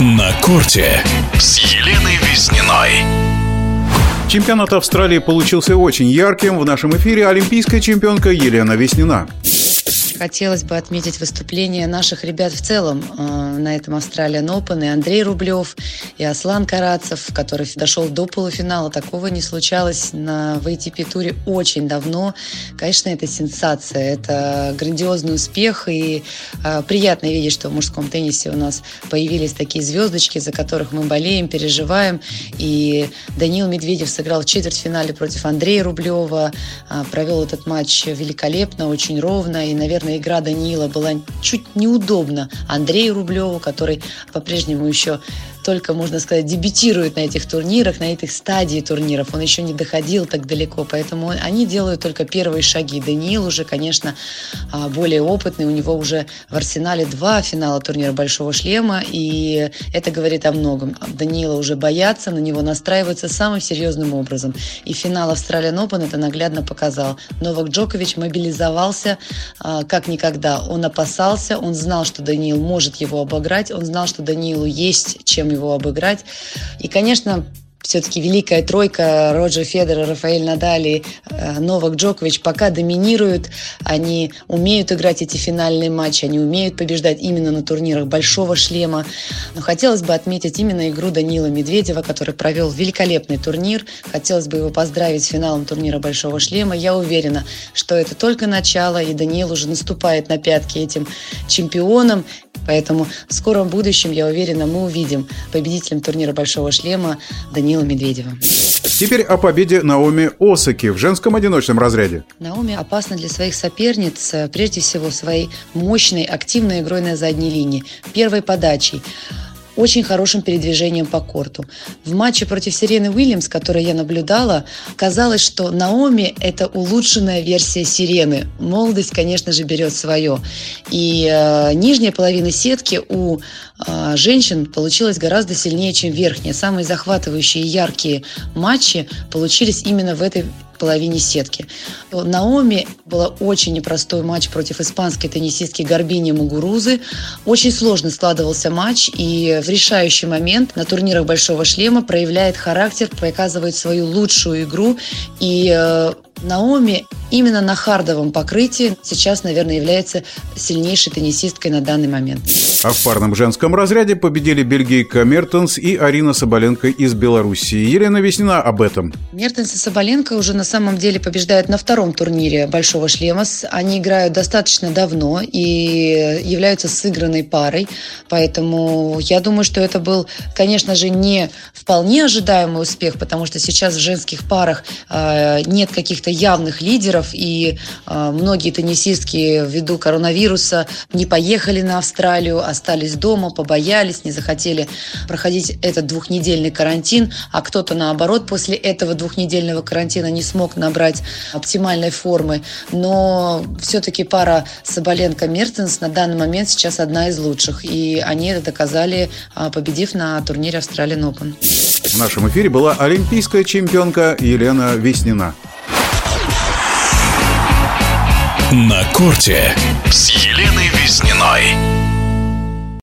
На корте с Еленой Визниной. Чемпионат Австралии получился очень ярким. В нашем эфире олимпийская чемпионка Елена Веснина. Хотелось бы отметить выступление наших ребят в целом э, на этом Australian Open. И Андрей Рублев, и Аслан Карацев, который дошел до полуфинала. Такого не случалось на в ATP-туре очень давно. Конечно, это сенсация, это грандиозный успех. И э, приятно видеть, что в мужском теннисе у нас появились такие звездочки, за которых мы болеем, переживаем. И Данил Медведев сыграл в четвертьфинале против Андрея Рублева, э, провел этот матч великолепно, очень ровно. И, наверное, конечно, игра Даниила была чуть неудобна Андрею Рублеву, который по-прежнему еще только, можно сказать, дебютирует на этих турнирах, на этих стадии турниров. Он еще не доходил так далеко, поэтому они делают только первые шаги. Даниил уже, конечно, а, более опытный, у него уже в арсенале два финала турнира Большого Шлема, и это говорит о многом. Даниила уже боятся, на него настраиваются самым серьезным образом. И финал Австралиан Open это наглядно показал. Новак Джокович мобилизовался а, как никогда. Он опасался, он знал, что Даниил может его обыграть, он знал, что Даниилу есть чем его его обыграть. И, конечно, все-таки великая тройка Роджер Федер, Рафаэль Надаль и э, Новак Джокович пока доминируют. Они умеют играть эти финальные матчи, они умеют побеждать именно на турнирах большого шлема. Но хотелось бы отметить именно игру Данила Медведева, который провел великолепный турнир. Хотелось бы его поздравить с финалом турнира большого шлема. Я уверена, что это только начало, и Даниил уже наступает на пятки этим чемпионам. Поэтому в скором будущем, я уверена, мы увидим победителем турнира большого шлема Данила Медведева. Теперь о победе Наоми Осаки в женском одиночном разряде. Наоми опасна для своих соперниц, э, прежде всего, своей мощной, активной игрой на задней линии, первой подачей очень хорошим передвижением по корту. В матче против Сирены Уильямс, который я наблюдала, казалось, что Наоми – это улучшенная версия Сирены. Молодость, конечно же, берет свое. И э, нижняя половина сетки у э, женщин получилась гораздо сильнее, чем верхняя. Самые захватывающие и яркие матчи получились именно в этой половине сетки. Наоми была очень непростой матч против испанской теннисистки Горбини Мугурузы. Очень сложно складывался матч, и в решающий момент на турнирах Большого Шлема проявляет характер, показывает свою лучшую игру и э, Наоми именно на хардовом покрытии сейчас, наверное, является сильнейшей теннисисткой на данный момент. А в парном женском разряде победили бельгийка Мертенс и Арина Соболенко из Белоруссии. Елена Веснина об этом. Мертенс и Соболенко уже на самом деле побеждают на втором турнире Большого шлема. Они играют достаточно давно и являются сыгранной парой. Поэтому я думаю, что это был, конечно же, не вполне ожидаемый успех, потому что сейчас в женских парах э, нет каких-то каких-то явных лидеров, и э, многие теннисистки ввиду коронавируса не поехали на Австралию, остались дома, побоялись, не захотели проходить этот двухнедельный карантин, а кто-то наоборот после этого двухнедельного карантина не смог набрать оптимальной формы. Но все-таки пара Соболенко-Мертенс на данный момент сейчас одна из лучших, и они это доказали, а, победив на турнире Australian Open. В нашем эфире была олимпийская чемпионка Елена Веснина. На корте с Еленой Визниной.